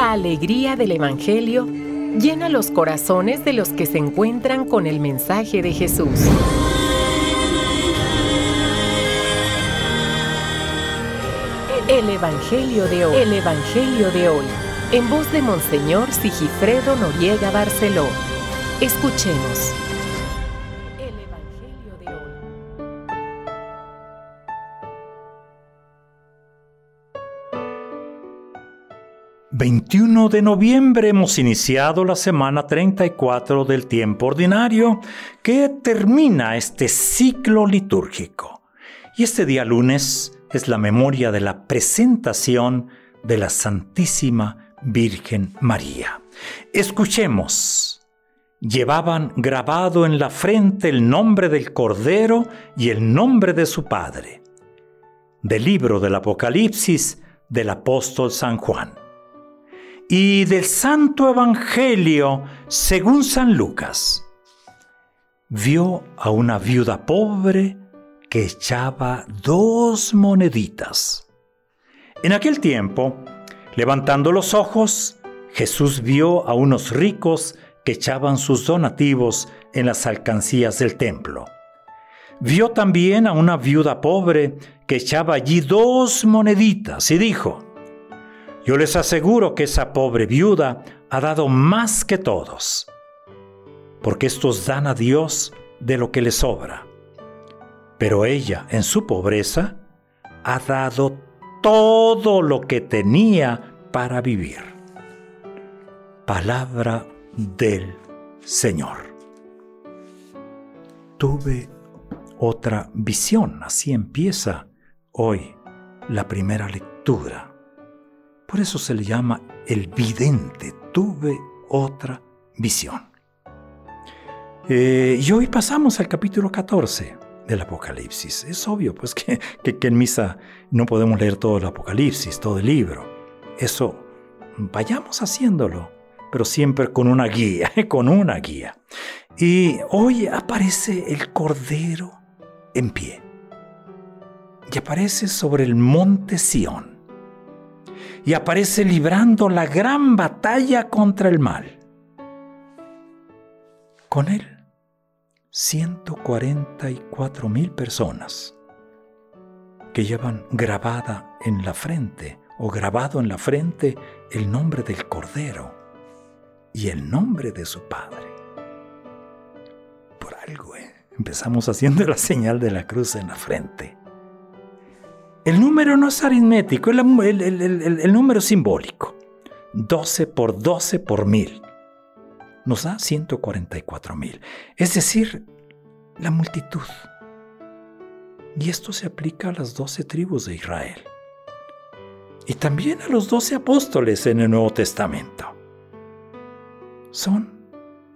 La alegría del Evangelio llena los corazones de los que se encuentran con el mensaje de Jesús. El Evangelio de hoy. El Evangelio de hoy. En voz de Monseñor Sigifredo Noriega Barceló. Escuchemos. 21 de noviembre hemos iniciado la semana 34 del tiempo ordinario que termina este ciclo litúrgico. Y este día lunes es la memoria de la presentación de la Santísima Virgen María. Escuchemos. Llevaban grabado en la frente el nombre del Cordero y el nombre de su Padre. Del libro del Apocalipsis del apóstol San Juan y del Santo Evangelio según San Lucas. Vio a una viuda pobre que echaba dos moneditas. En aquel tiempo, levantando los ojos, Jesús vio a unos ricos que echaban sus donativos en las alcancías del templo. Vio también a una viuda pobre que echaba allí dos moneditas y dijo, yo les aseguro que esa pobre viuda ha dado más que todos, porque estos dan a Dios de lo que les sobra. Pero ella, en su pobreza, ha dado todo lo que tenía para vivir. Palabra del Señor. Tuve otra visión, así empieza hoy la primera lectura. Por eso se le llama el vidente. Tuve otra visión. Eh, y hoy pasamos al capítulo 14 del Apocalipsis. Es obvio, pues, que, que, en misa no podemos leer todo el Apocalipsis, todo el libro. Eso, vayamos haciéndolo, pero siempre con una guía, con una guía. Y hoy aparece el Cordero en pie. Y aparece sobre el monte Sión y aparece librando la gran batalla contra el mal. Con él, 144 mil personas que llevan grabada en la frente o grabado en la frente el nombre del Cordero y el nombre de su Padre. Por algo, ¿eh? empezamos haciendo la señal de la cruz en la frente. El número no es aritmético, el, el, número es simbólico. 12 por 12 por mil. Nos da 144 mil. Es decir, la multitud. Y esto se aplica a las 12 tribus de Israel. Y también a los 12 apóstoles en el Nuevo Testamento. Son,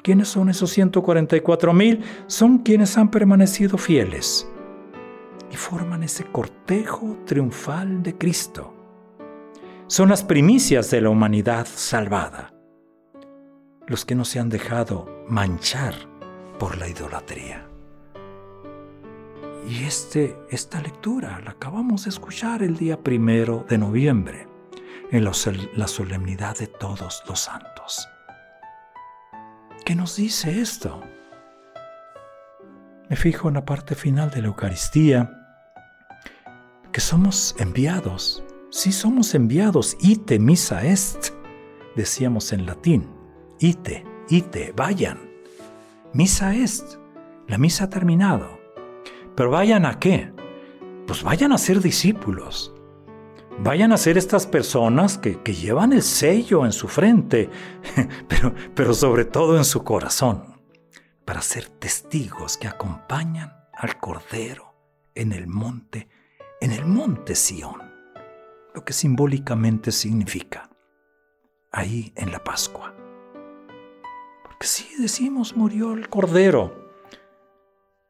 ¿quiénes son esos 144 mil? Son quienes han permanecido fieles y forman ese cortejo triunfal de Cristo. Son las primicias de la humanidad salvada, los que no se han dejado manchar por la idolatría. Y este, esta lectura la acabamos de escuchar el día primero de noviembre, en la solemnidad de todos los santos. ¿Qué nos dice esto? Me fijo en la parte final de la Eucaristía, que somos enviados. Sí somos enviados. Ite misa est, decíamos en latín. Ite, ite, vayan. Misa est. La misa ha terminado. Pero vayan a qué? Pues vayan a ser discípulos. Vayan a ser estas personas que, que llevan el sello en su frente, pero, pero sobre todo en su corazón, para ser testigos que acompañan al Cordero en el monte en el monte Sión, lo que simbólicamente significa ahí en la Pascua. Porque si decimos murió el Cordero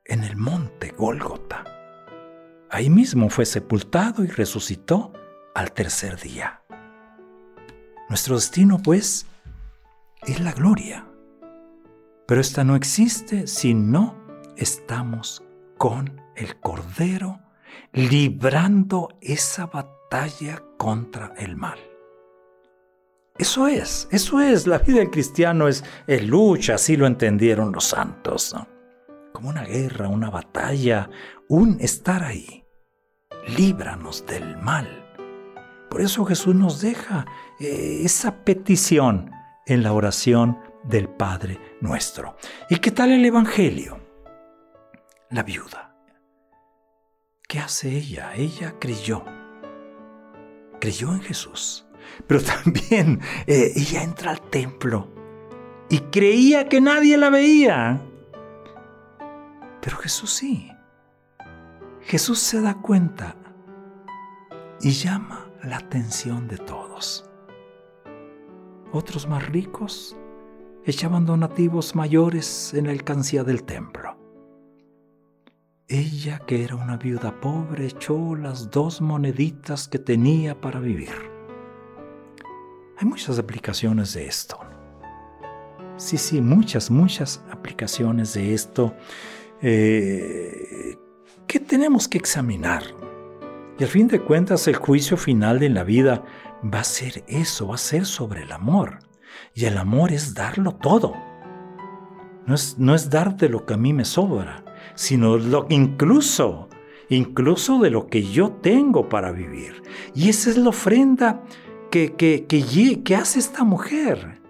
en el monte Gólgota. Ahí mismo fue sepultado y resucitó al tercer día. Nuestro destino, pues, es la gloria. Pero esta no existe si no estamos con el Cordero librando esa batalla contra el mal. Eso es, eso es, la vida del cristiano es, lucha, así lo entendieron los santos, como una guerra, una batalla, un estar ahí. Líbranos del mal. Por eso Jesús nos deja eh, esa petición en la oración del Padre nuestro. ¿Y qué tal el Evangelio? La viuda. ¿Qué hace ella? Ella creyó. Creyó en Jesús. Pero también eh, ella entra al templo y creía que nadie la veía. Pero Jesús sí. Jesús se da cuenta y llama la atención de todos. Otros más ricos echaban donativos mayores en la alcancía del templo. Ella, que era una viuda pobre, echó las dos moneditas que tenía para vivir. Hay muchas aplicaciones de esto. Sí, sí, muchas, muchas aplicaciones de esto eh, que tenemos que examinar. Y al fin de cuentas el juicio final de la vida va a ser eso, va a ser sobre el amor. Y el amor es darlo todo. No es, no es lo que a mí me sobra, sino lo, incluso, incluso de lo que yo tengo para vivir. Y esa es la ofrenda que, que, que, que hace esta mujer.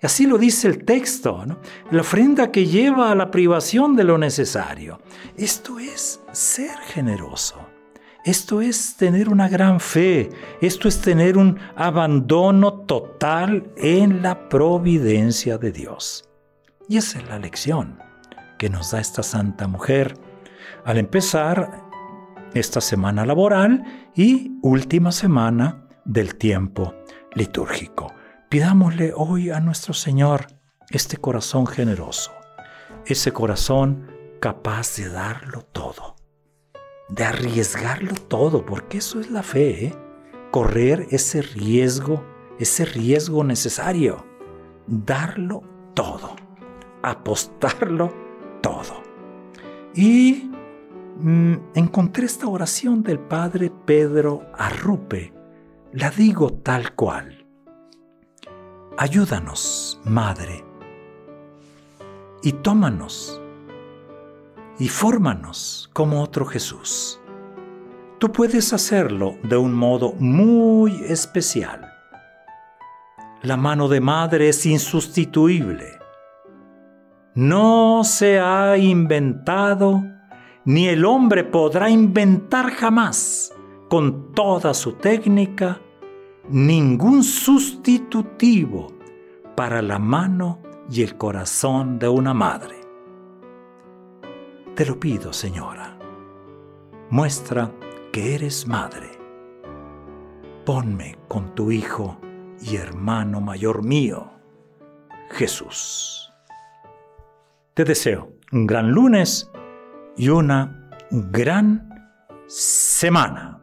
Así lo dice el texto, la ofrenda que lleva a la privación de lo necesario. Esto es ser generoso. Esto es tener una gran fe, esto es tener un abandono total en la providencia de Dios. Y esa es la lección que nos da esta santa mujer al empezar esta semana laboral y última semana del tiempo litúrgico. Pidámosle hoy a nuestro Señor este corazón generoso, ese corazón capaz de darlo todo de arriesgarlo todo, porque eso es la fe, ¿eh? correr ese riesgo, ese riesgo necesario, darlo todo, apostarlo todo. Y mm, encontré esta oración del Padre Pedro Arrupe, la digo tal cual. Ayúdanos, Madre, y tómanos y fórmanos como otro Jesús. Tú puedes hacerlo de un modo muy especial. La mano de madre es insustituible. No se ha inventado, ni el hombre podrá inventar jamás, con toda su técnica, ningún sustitutivo para la mano y el corazón de una madre. Te lo pido, Señora. Muestra que eres madre. Ponme con tu Hijo y hermano mayor mío, Jesús. Te deseo un gran lunes y una gran semana.